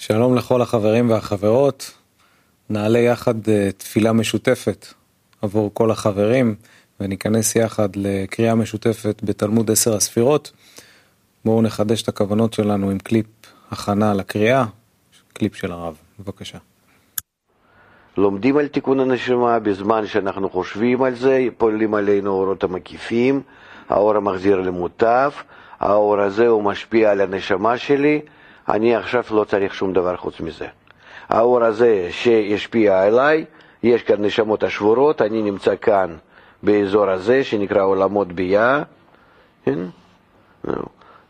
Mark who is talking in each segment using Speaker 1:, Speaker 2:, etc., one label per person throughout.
Speaker 1: שלום לכל החברים והחברות. נעלה יחד אה, תפילה משותפת עבור כל החברים וניכנס יחד לקריאה משותפת בתלמוד עשר הספירות. בואו נחדש את הכוונות שלנו עם קליפ הכנה לקריאה, קליפ של הרב. בבקשה.
Speaker 2: לומדים על תיקון הנשמה בזמן שאנחנו חושבים על זה, פועלים עלינו האורות המקיפים, האור המחזיר למוטב, האור הזה הוא משפיע על הנשמה שלי, אני עכשיו לא צריך שום דבר חוץ מזה. האור הזה שישפיע עליי, יש כאן נשמות השבורות, אני נמצא כאן באזור הזה שנקרא עולמות ביה, כן?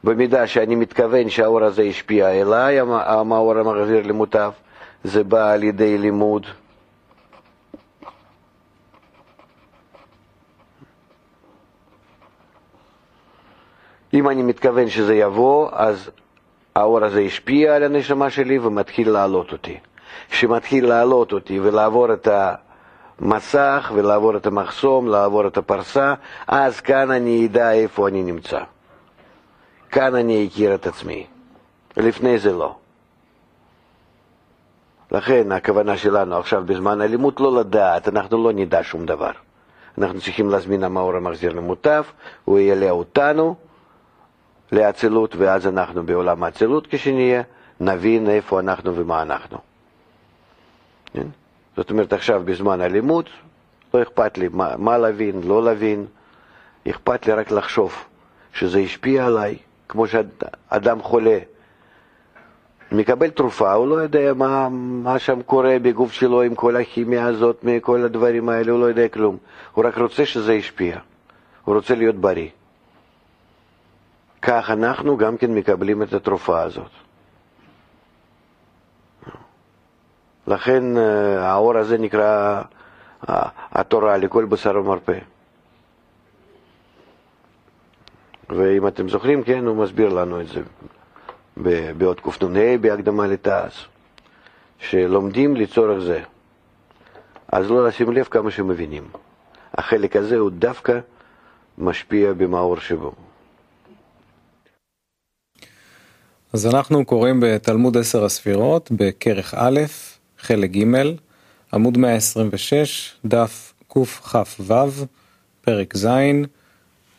Speaker 2: במידה שאני מתכוון שהאור הזה ישפיע אליי, האור המחזיר למוטב, זה בא על ידי לימוד. אם אני מתכוון שזה יבוא, אז האור הזה השפיע על הנשמה שלי ומתחיל להעלות אותי. כשמתחיל להעלות אותי ולעבור את המסך ולעבור את המחסום, לעבור את הפרסה, אז כאן אני אדע איפה אני נמצא. כאן אני אכיר את עצמי. לפני זה לא. לכן הכוונה שלנו עכשיו בזמן הלימוד לא לדעת, אנחנו לא נדע שום דבר. אנחנו צריכים להזמין המאור המחזיר למוטב, הוא יעלה אותנו לאצילות, ואז אנחנו בעולם האצילות כשנהיה, נבין איפה אנחנו ומה אנחנו. כן? זאת אומרת, עכשיו בזמן הלימוד, לא אכפת לי מה, מה להבין, לא להבין, אכפת לי רק לחשוב שזה השפיע עליי, כמו שאדם חולה מקבל תרופה, הוא לא יודע מה, מה שם קורה בגוף שלו עם כל הכימיה הזאת, מכל הדברים האלה, הוא לא יודע כלום. הוא רק רוצה שזה ישפיע, הוא רוצה להיות בריא. כך אנחנו גם כן מקבלים את התרופה הזאת. לכן אה, האור הזה נקרא אה, התורה לכל בשר ומרפא. ואם אתם זוכרים, כן, הוא מסביר לנו את זה בעוד קנ"ה בהקדמה לתעש, שלומדים לצורך זה. אז לא לשים לב כמה שמבינים. החלק הזה הוא דווקא משפיע במאור שבו.
Speaker 1: אז אנחנו קוראים בתלמוד עשר הספירות, בכרך א', חלק ג', עמוד 126, דף קכ"ו, פרק ז',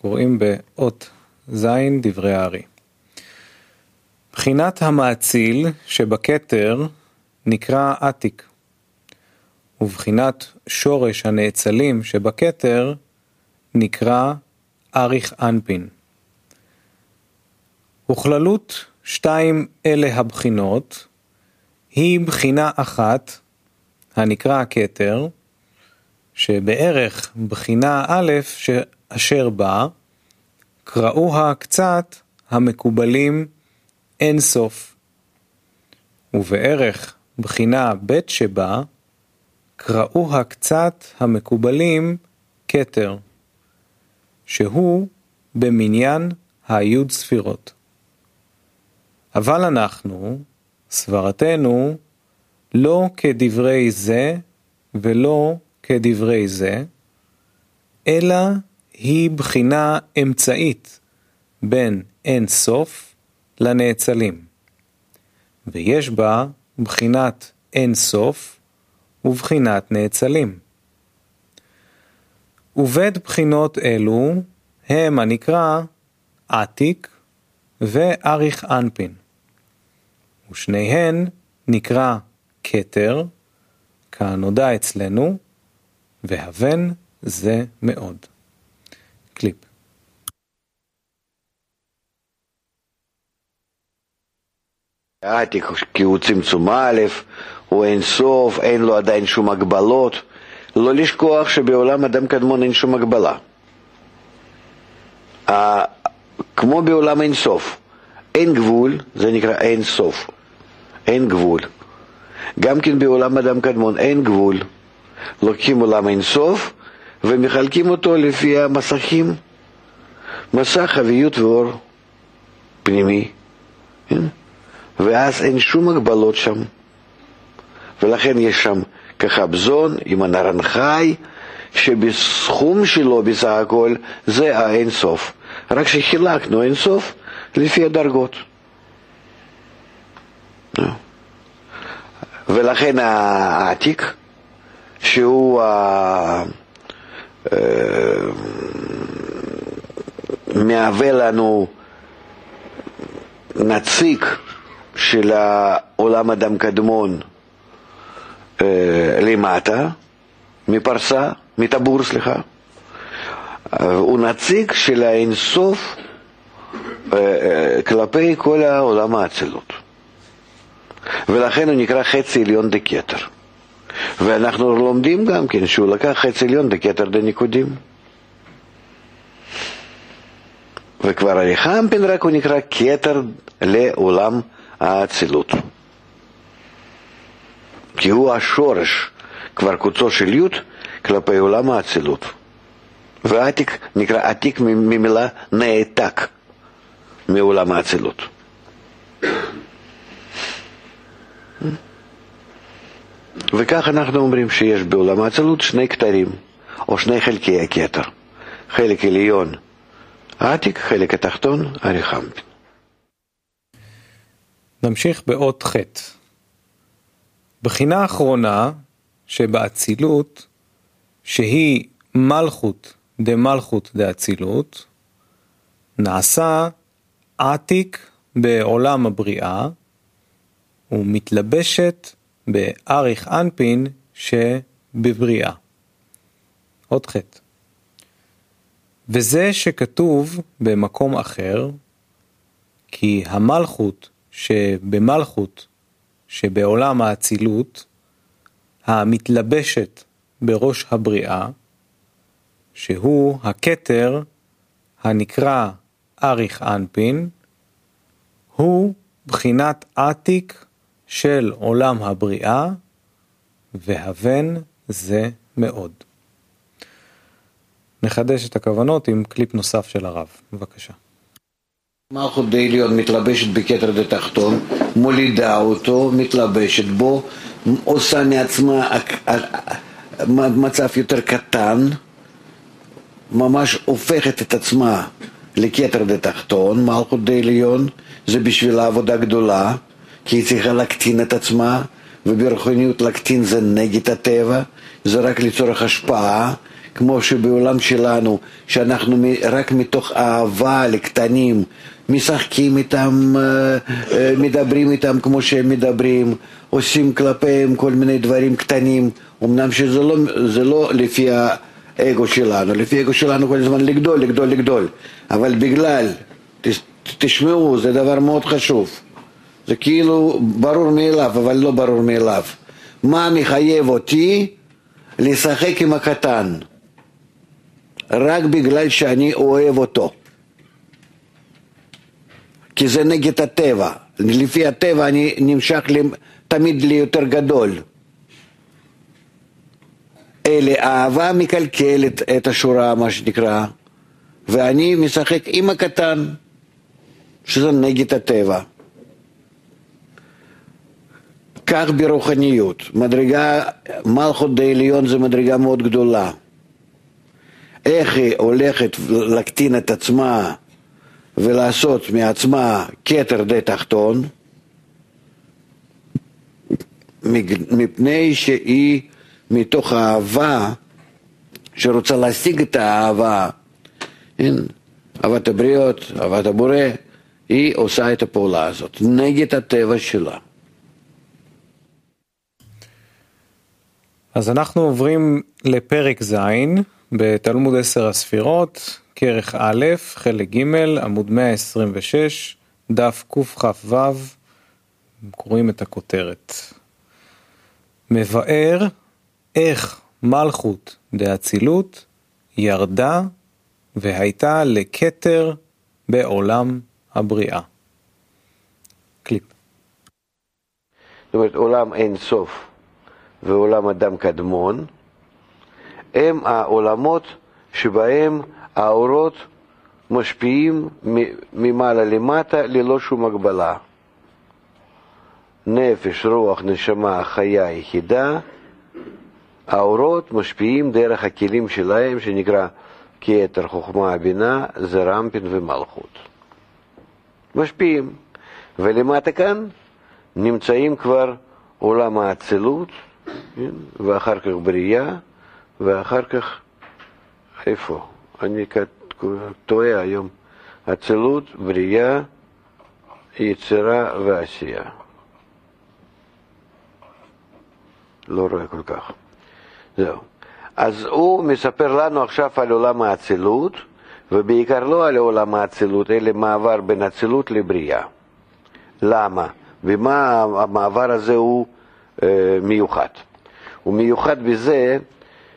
Speaker 1: קוראים באות ז', דברי הארי. בחינת המאציל שבכתר נקרא עתיק, ובחינת שורש הנאצלים שבכתר נקרא אריך אנפין. וכללות שתיים אלה הבחינות היא בחינה אחת הנקרא הכתר, שבערך בחינה א' אשר בה קראוה קצת המקובלים אין סוף. ובערך בחינה ב' שבה קראוה קצת המקובלים כתר, שהוא במניין היוד ספירות. אבל אנחנו, סברתנו, לא כדברי זה ולא כדברי זה, אלא היא בחינה אמצעית בין אין סוף לנאצלים, ויש בה בחינת אין סוף ובחינת נאצלים. ובית בחינות אלו הם הנקרא עתיק ואריך אנפין. ושניהן נקרא כתר, כנודע אצלנו, והבן זה מאוד. קליפ.
Speaker 2: כי הוא צמצום א', הוא אין סוף, אין לו עדיין שום הגבלות. לא לשכוח שבעולם אדם קדמון אין שום הגבלה. כמו בעולם אין סוף. אין גבול, זה נקרא אין סוף. אין גבול. גם כן בעולם אדם קדמון אין גבול. לוקחים עולם אין סוף ומחלקים אותו לפי המסכים. מסך חביות ואור פנימי. כן? ואז אין שום הגבלות שם. ולכן יש שם כחבזון עם הנרן חי, שבסכום שלו בסך הכל זה האין סוף. רק שחילקנו אין סוף לפי הדרגות. ולכן העתיק, שהוא מהווה לנו נציג של העולם אדם קדמון למטה, מפרסה, מטבור, סליחה. הוא נציג של האינסוף כלפי כל העולם האצילות. ולכן הוא נקרא חצי עליון דקטר. ואנחנו לומדים גם כן שהוא לקח חצי עליון דקטר דניקודים. וכבר הריחמפין רק הוא נקרא כתר לעולם האצילות. כי הוא השורש, כבר קוצו של י' כלפי עולם האצילות. ועתיק נקרא עתיק ממילה נעתק מעולם האצילות. וכך אנחנו אומרים שיש בעולם האצילות שני כתרים, או שני חלקי הכתר. חלק עליון העתיק, חלק התחתון, אריכמפין.
Speaker 1: נמשיך באות ח' בחינה אחרונה שבאצילות, שהיא מלכות דמלכות דאצילות, נעשה עתיק בעולם הבריאה ומתלבשת באריך אנפין שבבריאה. עוד חטא. וזה שכתוב במקום אחר, כי המלכות שבמלכות שבעולם האצילות, המתלבשת בראש הבריאה, שהוא הכתר הנקרא אריך אנפין, הוא בחינת עתיק של עולם הבריאה, והבן זה מאוד. נחדש את הכוונות עם קליפ נוסף של הרב. בבקשה.
Speaker 2: מלכות דעליון מתלבשת בכתר דתחתון, מולידה אותו, מתלבשת בו, עושה מעצמה מצב יותר קטן, ממש הופכת את עצמה לכתר דתחתון, מלכות דעליון, זה בשבילה עבודה גדולה, כי היא צריכה להקטין את עצמה, וברוחניות להקטין זה נגד הטבע, זה רק לצורך השפעה, כמו שבעולם שלנו, שאנחנו רק מתוך אהבה לקטנים, משחקים איתם, אה, אה, מדברים איתם כמו שהם מדברים, עושים כלפיהם כל מיני דברים קטנים, אמנם שזה לא, לא לפי האגו שלנו, לפי האגו שלנו כל הזמן לגדול, לגדול, לגדול, אבל בגלל, תשמעו, זה דבר מאוד חשוב, זה כאילו ברור מאליו, אבל לא ברור מאליו. מה מחייב אותי לשחק עם הקטן? רק בגלל שאני אוהב אותו. כי זה נגד הטבע. לפי הטבע אני נמשך תמיד ליותר גדול. אלה אהבה מקלקלת את השורה, מה שנקרא, ואני משחק עם הקטן, שזה נגד הטבע. כך ברוחניות, מדרגה, מלכות דעליון זה מדרגה מאוד גדולה. איך היא הולכת להקטין את עצמה ולעשות מעצמה כתר די תחתון, מפני שהיא מתוך האהבה שרוצה להשיג את האהבה, אין, אהבת הבריות, אהבת הבורא, היא עושה את הפעולה הזאת נגד הטבע שלה.
Speaker 1: אז אנחנו עוברים לפרק ז' בתלמוד עשר הספירות, כרך א', חלק ג', עמוד 126, דף קכ"ו, קוראים את הכותרת. מבאר איך מלכות דאצילות ירדה והייתה לכתר בעולם הבריאה. קליפ.
Speaker 2: זאת אומרת, עולם אין סוף ועולם אדם קדמון, הם העולמות שבהם האורות משפיעים ממעלה למטה ללא שום הגבלה. נפש, רוח, נשמה, חיה יחידה, האורות משפיעים דרך הכלים שלהם, שנקרא כתר, חוכמה, בינה, זרמפין ומלכות. משפיעים. ולמטה כאן נמצאים כבר עולם האצילות, כן? ואחר כך בריאה, ואחר כך, איפה? אני טועה היום. אצילות, בריאה, יצירה ועשייה. לא רואה כל כך. זהו. אז הוא מספר לנו עכשיו על עולם האצילות, ובעיקר לא על עולם האצילות, אלא מעבר בין אצילות לבריאה. למה? ומה המעבר הזה הוא אה, מיוחד? הוא מיוחד בזה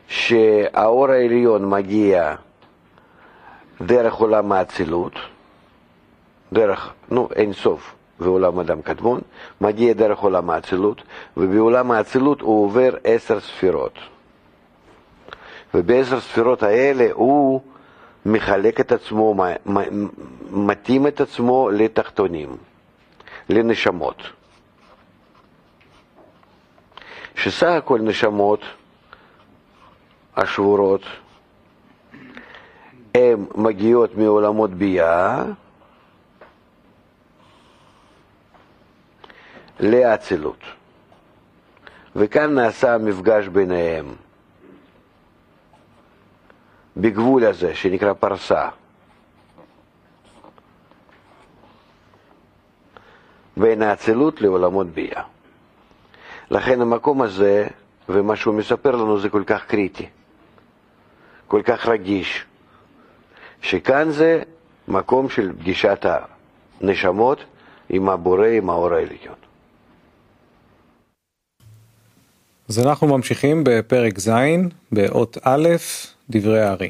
Speaker 2: שהאור העליון מגיע דרך עולם האצילות, דרך, נו, אין סוף, ועולם אדם קדמון, מגיע דרך עולם האצילות, ובעולם האצילות הוא עובר עשר ספירות. ובעשר ספירות האלה הוא מחלק את עצמו, מתאים את עצמו לתחתונים, לנשמות. שסך הכל נשמות השבורות הן מגיעות מעולמות ביאה לאצילות. וכאן נעשה המפגש ביניהם. בגבול הזה שנקרא פרסה. בין האצילות לעולמות ביאה. לכן המקום הזה, ומה שהוא מספר לנו זה כל כך קריטי, כל כך רגיש, שכאן זה מקום של פגישת הנשמות עם הבורא, עם האור העליון.
Speaker 1: אז אנחנו ממשיכים בפרק ז', באות א', דברי הארי.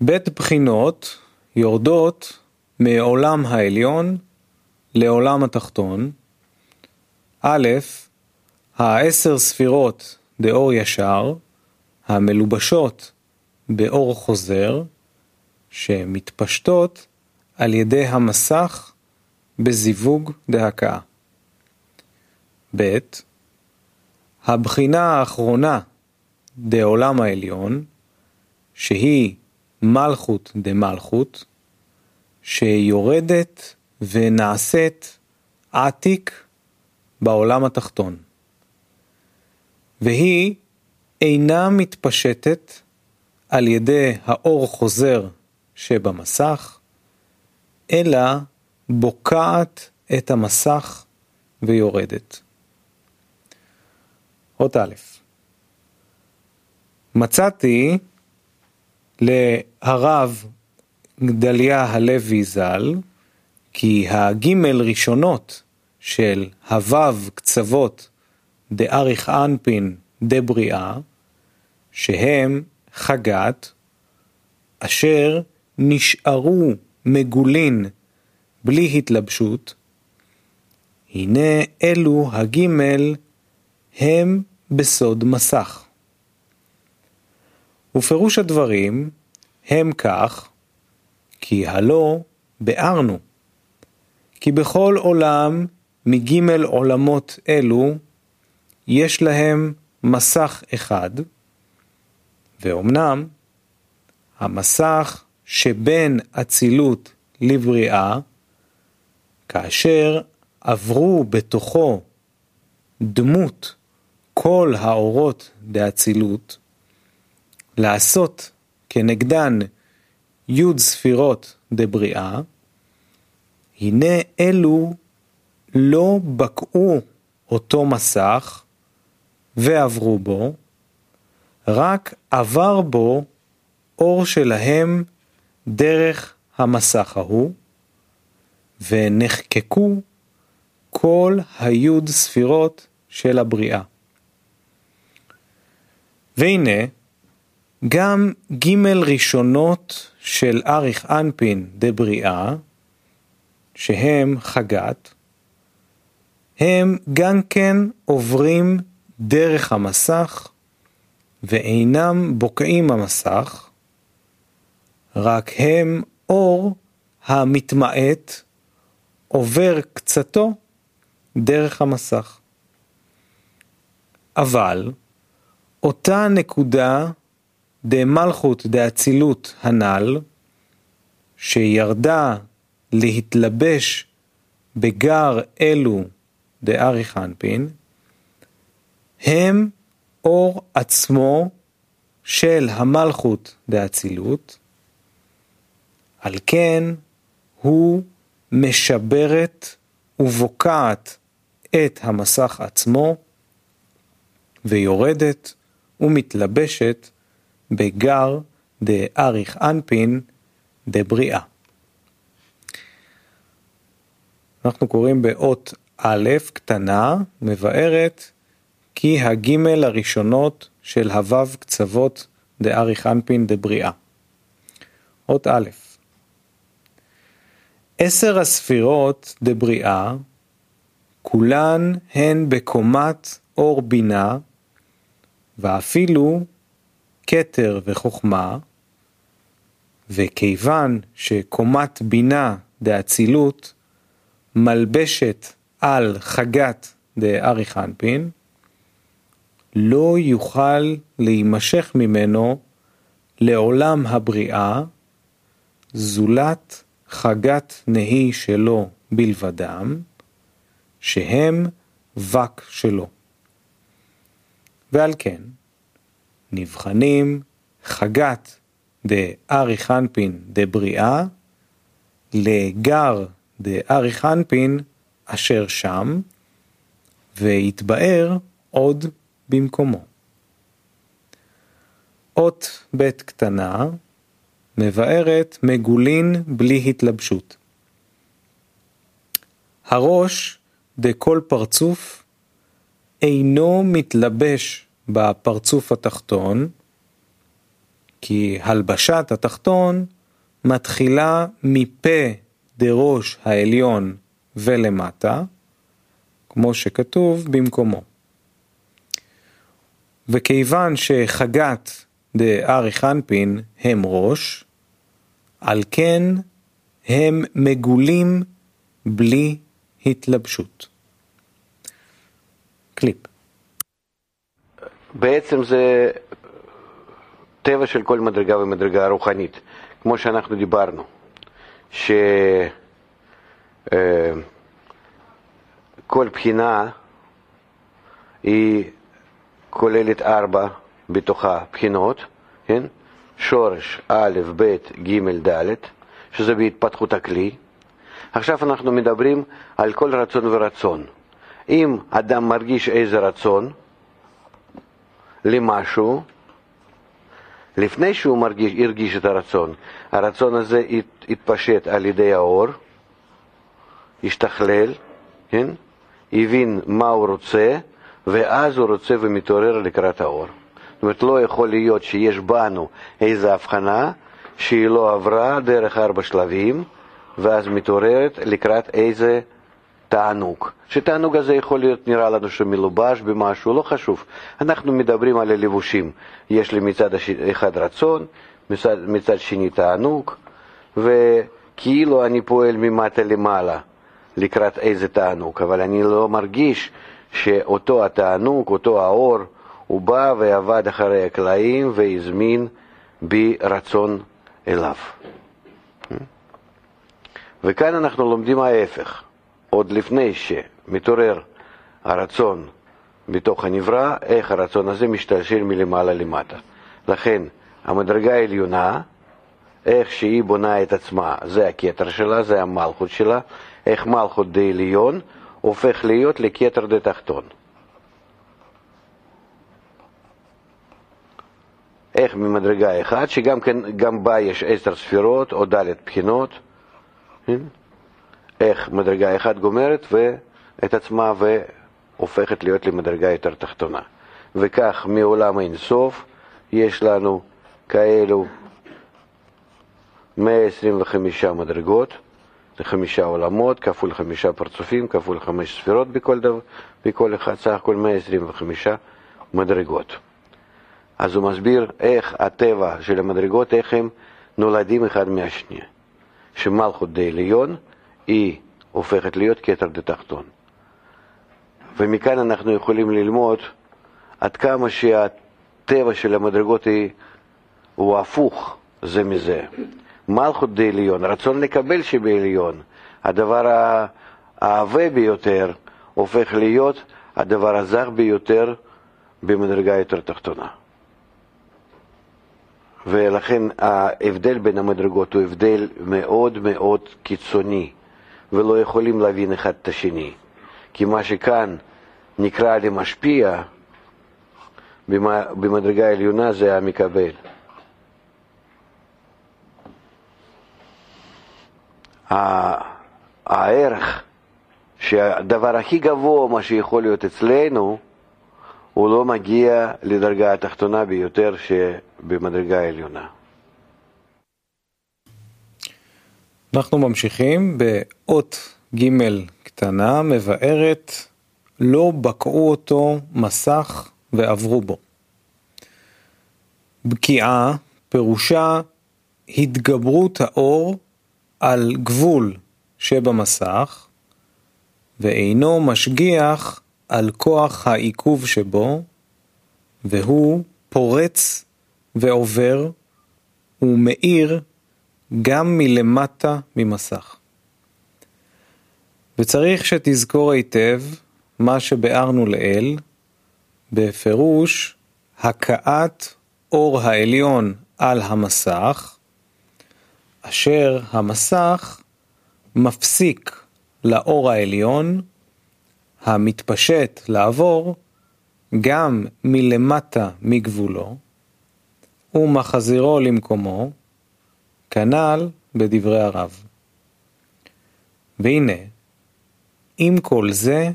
Speaker 1: בית בחינות יורדות מעולם העליון לעולם התחתון. א', העשר ספירות דאור ישר, המלובשות באור חוזר, שמתפשטות על ידי המסך בזיווג דהקאה. ב. הבחינה האחרונה דעולם העליון, שהיא מלכות דמלכות, שיורדת ונעשית עתיק בעולם התחתון. והיא אינה מתפשטת על ידי האור חוזר שבמסך, אלא בוקעת את המסך ויורדת. אות א' מצאתי להרב גדליה הלוי ז"ל, כי הגימל ראשונות של הוו קצוות דאריך אנפין דבריאה, שהם חגת, אשר נשארו מגולין בלי התלבשות, הנה אלו הגימל הם בסוד מסך. ופירוש הדברים הם כך, כי הלא ביארנו, כי בכל עולם מגימל עולמות אלו יש להם מסך אחד, ואומנם המסך שבין אצילות לבריאה, כאשר עברו בתוכו דמות כל האורות דאצילות, לעשות כנגדן י' ספירות דבריאה, הנה אלו לא בקעו אותו מסך ועברו בו, רק עבר בו אור שלהם דרך המסך ההוא, ונחקקו כל היוד ספירות של הבריאה. והנה, גם ג' ראשונות של אריך אנפין דבריאה, שהם חגת, הם גם כן עוברים דרך המסך ואינם בוקעים המסך, רק הם אור המתמעט עובר קצתו דרך המסך. אבל אותה נקודה דמלכות דאצילות הנ"ל, שירדה להתלבש בגר אלו דאריך אנפין, הם אור עצמו של המלכות דאצילות, על כן הוא משברת ובוקעת את המסך עצמו, ויורדת ומתלבשת בגר דאריך אנפין דבריאה. אנחנו קוראים באות א' קטנה, מבארת כי הגימל הראשונות של הוו קצוות דאריך אנפין דבריאה. אות א' עשר הספירות דבריאה, כולן הן בקומת אור בינה, ואפילו כתר וחוכמה, וכיוון שקומת בינה דאצילות מלבשת על חגת דאריך אנפין, לא יוכל להימשך ממנו לעולם הבריאה, זולת חגת נהי שלו בלבדם, שהם וק שלו. ועל כן, נבחנים חגת דאריך אנפין דבריאה לגר דאריך אנפין אשר שם, והתבאר עוד במקומו. אות ב' קטנה מבארת מגולין בלי התלבשות. הראש דכל פרצוף אינו מתלבש בפרצוף התחתון, כי הלבשת התחתון מתחילה מפה דראש העליון ולמטה, כמו שכתוב במקומו. וכיוון שחגת דאריך אנפין הם ראש, על כן הם מגולים בלי התלבשות. קליפ.
Speaker 2: בעצם זה טבע של כל מדרגה ומדרגה רוחנית, כמו שאנחנו דיברנו, שכל אה, בחינה היא כוללת ארבע בתוכה בחינות, כן? שורש א', ב', ג', ד', שזה בהתפתחות הכלי. עכשיו אנחנו מדברים על כל רצון ורצון. אם אדם מרגיש איזה רצון למשהו, לפני שהוא מרגיש, הרגיש את הרצון, הרצון הזה התפשט על ידי האור, השתכלל, כן? הבין מה הוא רוצה, ואז הוא רוצה ומתעורר לקראת האור. זאת אומרת, לא יכול להיות שיש בנו איזו הבחנה שהיא לא עברה דרך ארבע שלבים, ואז מתעוררת לקראת איזה תענוג. שתענוג הזה יכול להיות נראה לנו שמלובש במשהו, לא חשוב. אנחנו מדברים על הלבושים. יש לי מצד אחד רצון, מצד, מצד שני תענוג, וכאילו אני פועל ממטה למעלה לקראת איזה תענוג, אבל אני לא מרגיש שאותו התענוג, אותו האור, הוא בא ועבד אחרי הקלעים והזמין בי רצון אליו. וכאן אנחנו לומדים ההפך, עוד לפני שמתעורר הרצון בתוך הנברא, איך הרצון הזה משתלשל מלמעלה למטה. לכן המדרגה העליונה, איך שהיא בונה את עצמה, זה הכתר שלה, זה המלכות שלה, איך מלכות דה עליון הופך להיות לכתר דה תחתון. איך ממדרגה אחת, שגם כן, גם בה יש עשר ספירות או ד' בחינות? איך מדרגה אחת גומרת ואת עצמה והופכת להיות למדרגה יותר תחתונה. וכך מעולם אין סוף יש לנו כאלו 125 מדרגות, זה חמישה עולמות, כפול חמישה פרצופים, כפול חמש ספירות בכל, דבר, בכל אחד, סך הכל 125 מדרגות. אז הוא מסביר איך הטבע של המדרגות, איך הם נולדים אחד מהשני. שמלכות דה עליון היא הופכת להיות כתר דה תחתון. ומכאן אנחנו יכולים ללמוד עד כמה שהטבע של המדרגות היא, הוא הפוך זה מזה. מלכות דה עליון, רצון לקבל שבעליון, הדבר העבה ביותר, הופך להיות הדבר הזר ביותר במדרגה יותר תחתונה. ולכן ההבדל בין המדרגות הוא הבדל מאוד מאוד קיצוני, ולא יכולים להבין אחד את השני. כי מה שכאן נקרא למשפיע, במדרגה העליונה זה המקבל. הערך שהדבר הכי גבוה, מה שיכול להיות אצלנו, הוא לא מגיע לדרגה התחתונה ביותר שבמדרגה העליונה.
Speaker 1: אנחנו ממשיכים באות ג' קטנה מבארת לא בקעו אותו מסך ועברו בו. בקיעה פירושה התגברות האור על גבול שבמסך ואינו משגיח על כוח העיכוב שבו, והוא פורץ ועובר ומאיר גם מלמטה ממסך. וצריך שתזכור היטב מה שביארנו לעיל, בפירוש הכאת אור העליון על המסך, אשר המסך מפסיק לאור העליון המתפשט לעבור גם מלמטה מגבולו ומחזירו למקומו, כנ"ל בדברי הרב. והנה, עם כל זה,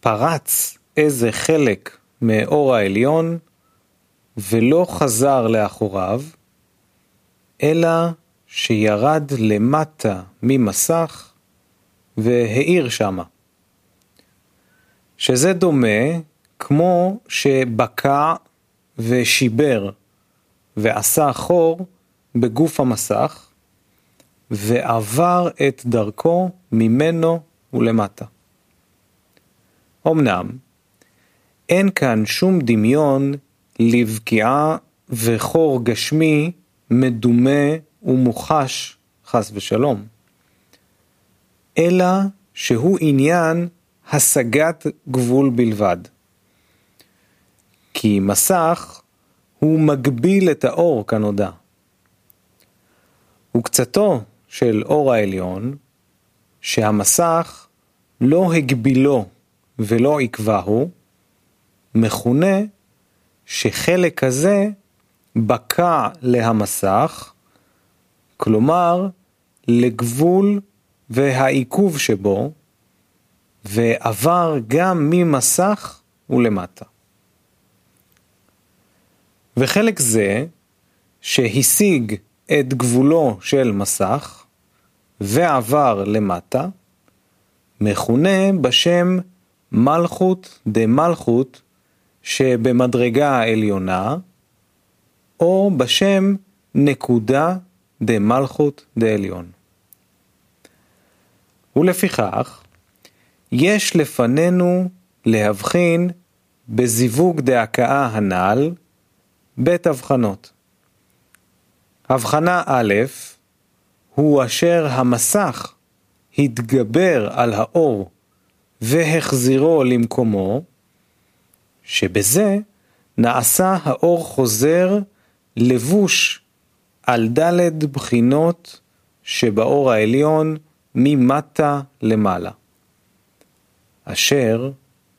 Speaker 1: פרץ איזה חלק מאור העליון ולא חזר לאחוריו, אלא שירד למטה ממסך והאיר שמה. שזה דומה כמו שבקע ושיבר ועשה חור בגוף המסך ועבר את דרכו ממנו ולמטה. אמנם, אין כאן שום דמיון לבקיעה וחור גשמי מדומה ומוחש, חס ושלום, אלא שהוא עניין השגת גבול בלבד. כי מסך הוא מגביל את האור כנודע. וקצתו של אור העליון, שהמסך לא הגבילו ולא עקבהו, מכונה שחלק הזה בקע להמסך, כלומר לגבול והעיכוב שבו, ועבר גם ממסך ולמטה. וחלק זה, שהשיג את גבולו של מסך, ועבר למטה, מכונה בשם מלכות דמלכות שבמדרגה העליונה, או בשם נקודה דמלכות דעליון. ולפיכך, יש לפנינו להבחין בזיווג דהכאה הנ"ל בית הבחנות. הבחנה א' הוא אשר המסך התגבר על האור והחזירו למקומו, שבזה נעשה האור חוזר לבוש על ד' בחינות שבאור העליון ממטה למעלה. אשר,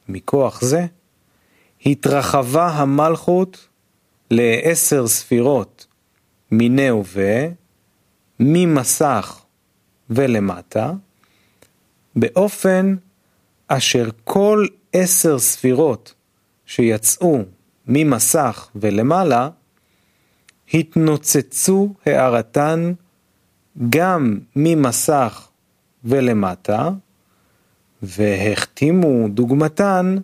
Speaker 1: מכוח זה, התרחבה המלכות לעשר ספירות מיני ובה, ממסך ולמטה, באופן אשר כל עשר ספירות שיצאו ממסך ולמעלה, התנוצצו הערתן גם ממסך ולמטה, והחתימו דוגמתן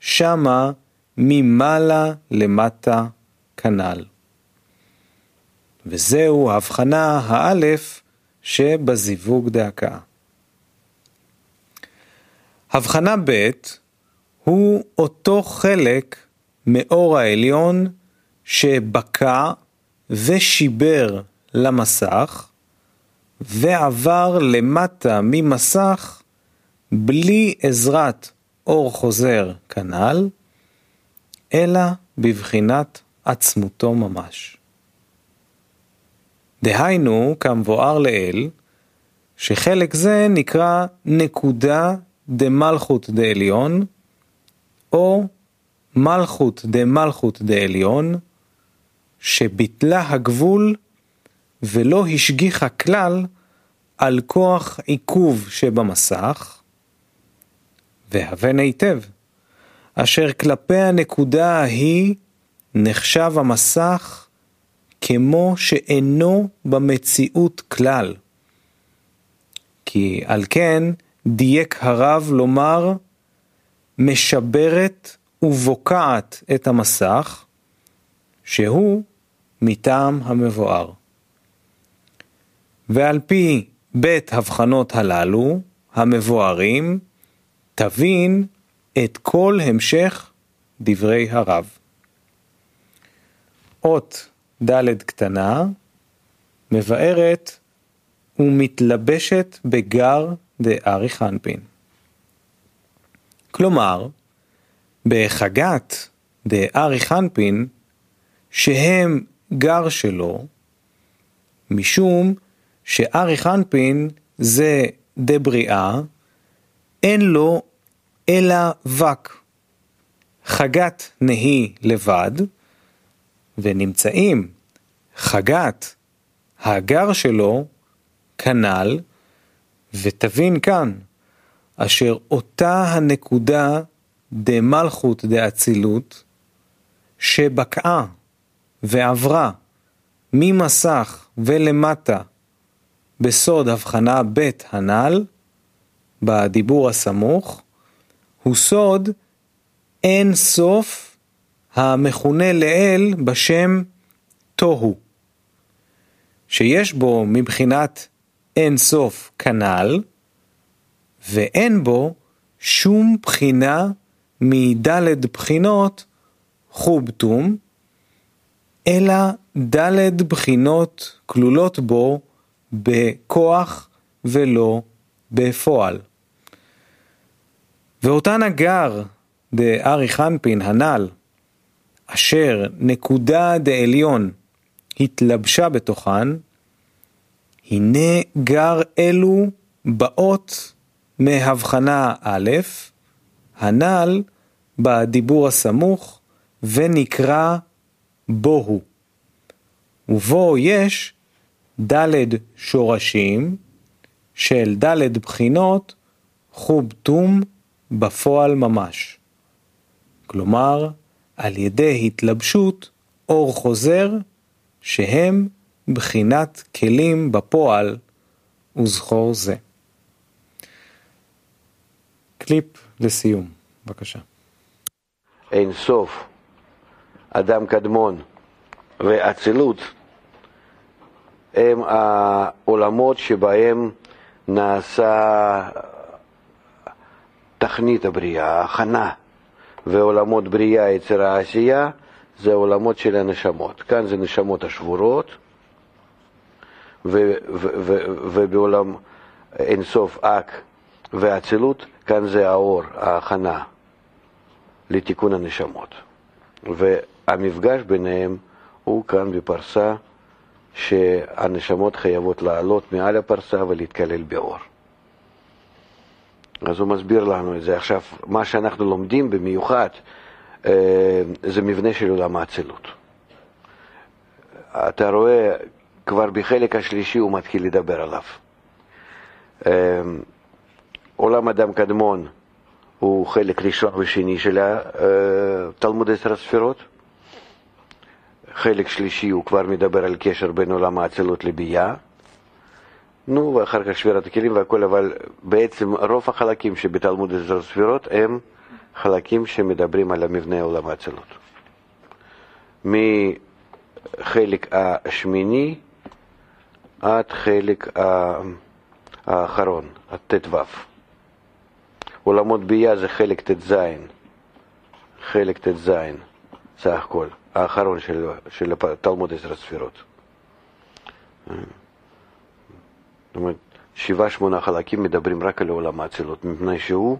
Speaker 1: שמה ממעלה למטה כנ"ל. וזהו ההבחנה האלף שבזיווג דהכאה. הבחנה ב' הוא אותו חלק מאור העליון שבקע ושיבר למסך ועבר למטה ממסך בלי עזרת אור חוזר כנ"ל, אלא בבחינת עצמותו ממש. דהיינו, כמבואר לעיל, שחלק זה נקרא נקודה דמלכות דעליון, או מלכות דמלכות דעליון, שביטלה הגבול ולא השגיחה כלל על כוח עיכוב שבמסך, והבן היטב, אשר כלפי הנקודה ההיא נחשב המסך כמו שאינו במציאות כלל. כי על כן דייק הרב לומר משברת ובוקעת את המסך, שהוא מטעם המבואר. ועל פי בית הבחנות הללו, המבוארים, תבין את כל המשך דברי הרב. אות ד' קטנה מבארת ומתלבשת בגר דארי חנפין. כלומר, בחגת דארי חנפין, שהם גר שלו, משום שארי חנפין זה דבריאה, אין לו אלא וק. חגת נהי לבד, ונמצאים. חגת הגר שלו כנ"ל, ותבין כאן, אשר אותה הנקודה דמלכות דאצילות, שבקעה ועברה ממסך ולמטה בסוד הבחנה ב' הנ"ל, בדיבור הסמוך, הוא סוד אין סוף המכונה לאל בשם תוהו, שיש בו מבחינת אין סוף כנ"ל, ואין בו שום בחינה מדלת בחינות חובטום, אלא דלת בחינות כלולות בו בכוח ולא בפועל. ואותן הגר דארי חנפין הנ"ל, אשר נקודה דעליון התלבשה בתוכן, הנה גר אלו באות מהבחנה א', הנ"ל בדיבור הסמוך, ונקרא בוהו. ובו יש ד' שורשים של ד' בחינות חובטום בפועל ממש. כלומר, על ידי התלבשות אור חוזר, שהם בחינת כלים בפועל וזכור זה. קליפ לסיום, בבקשה.
Speaker 2: אין סוף, אדם קדמון ואצילות הם העולמות שבהם נעשה תכנית הבריאה, הכנה, ועולמות בריאה, יצר העשייה, זה עולמות של הנשמות. כאן זה נשמות השבורות, ובעולם אינסוף אק ואצילות, כאן זה האור, ההכנה לתיקון הנשמות. והמפגש ביניהם הוא כאן בפרסה שהנשמות חייבות לעלות מעל הפרסה ולהתקלל באור. אז הוא מסביר לנו את זה. עכשיו, מה שאנחנו לומדים במיוחד אה, זה מבנה של עולם האצילות. אתה רואה, כבר בחלק השלישי הוא מתחיל לדבר עליו. אה, עולם אדם קדמון הוא חלק ראשון ושני של אה, תלמוד עשר הספירות. חלק שלישי הוא כבר מדבר על קשר בין עולם האצילות לביאה. נו, ואחר כך שבירת הכלים והכל, אבל בעצם רוב החלקים שבתלמוד עשר ספירות הם חלקים שמדברים על המבנה עולם האצילות. מחלק השמיני עד חלק האחרון, הט"ו. עולמות ביאה זה חלק ט"ז, חלק ט"ז, סך הכל, האחרון של, של תלמוד עשר הספירות. זאת אומרת, שבעה שמונה חלקים מדברים רק על עולם האצילות, מפני שהוא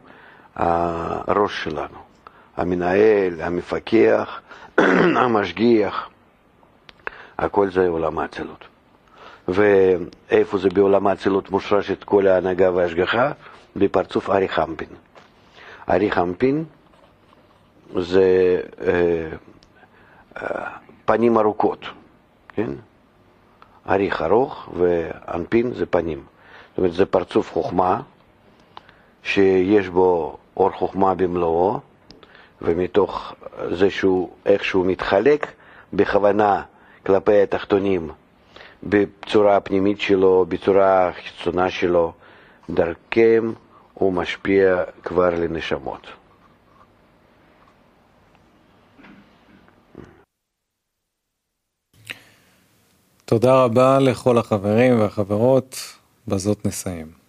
Speaker 2: הראש שלנו, המנהל, המפקח, המשגיח, הכל זה עולם האצילות. ואיפה זה בעולם האצילות מושרשת כל ההנהגה וההשגחה? בפרצוף ארי חמפין. ארי חמפין זה אה, אה, פנים ארוכות, כן? אריך ארוך ואנפין זה פנים. זאת אומרת, זה פרצוף חוכמה, שיש בו אור חוכמה במלואו, ומתוך זה שהוא איכשהו מתחלק בכוונה כלפי התחתונים, בצורה הפנימית שלו, בצורה החיצונה שלו, דרכם הוא משפיע כבר לנשמות.
Speaker 1: תודה רבה לכל החברים והחברות, בזאת נסיים.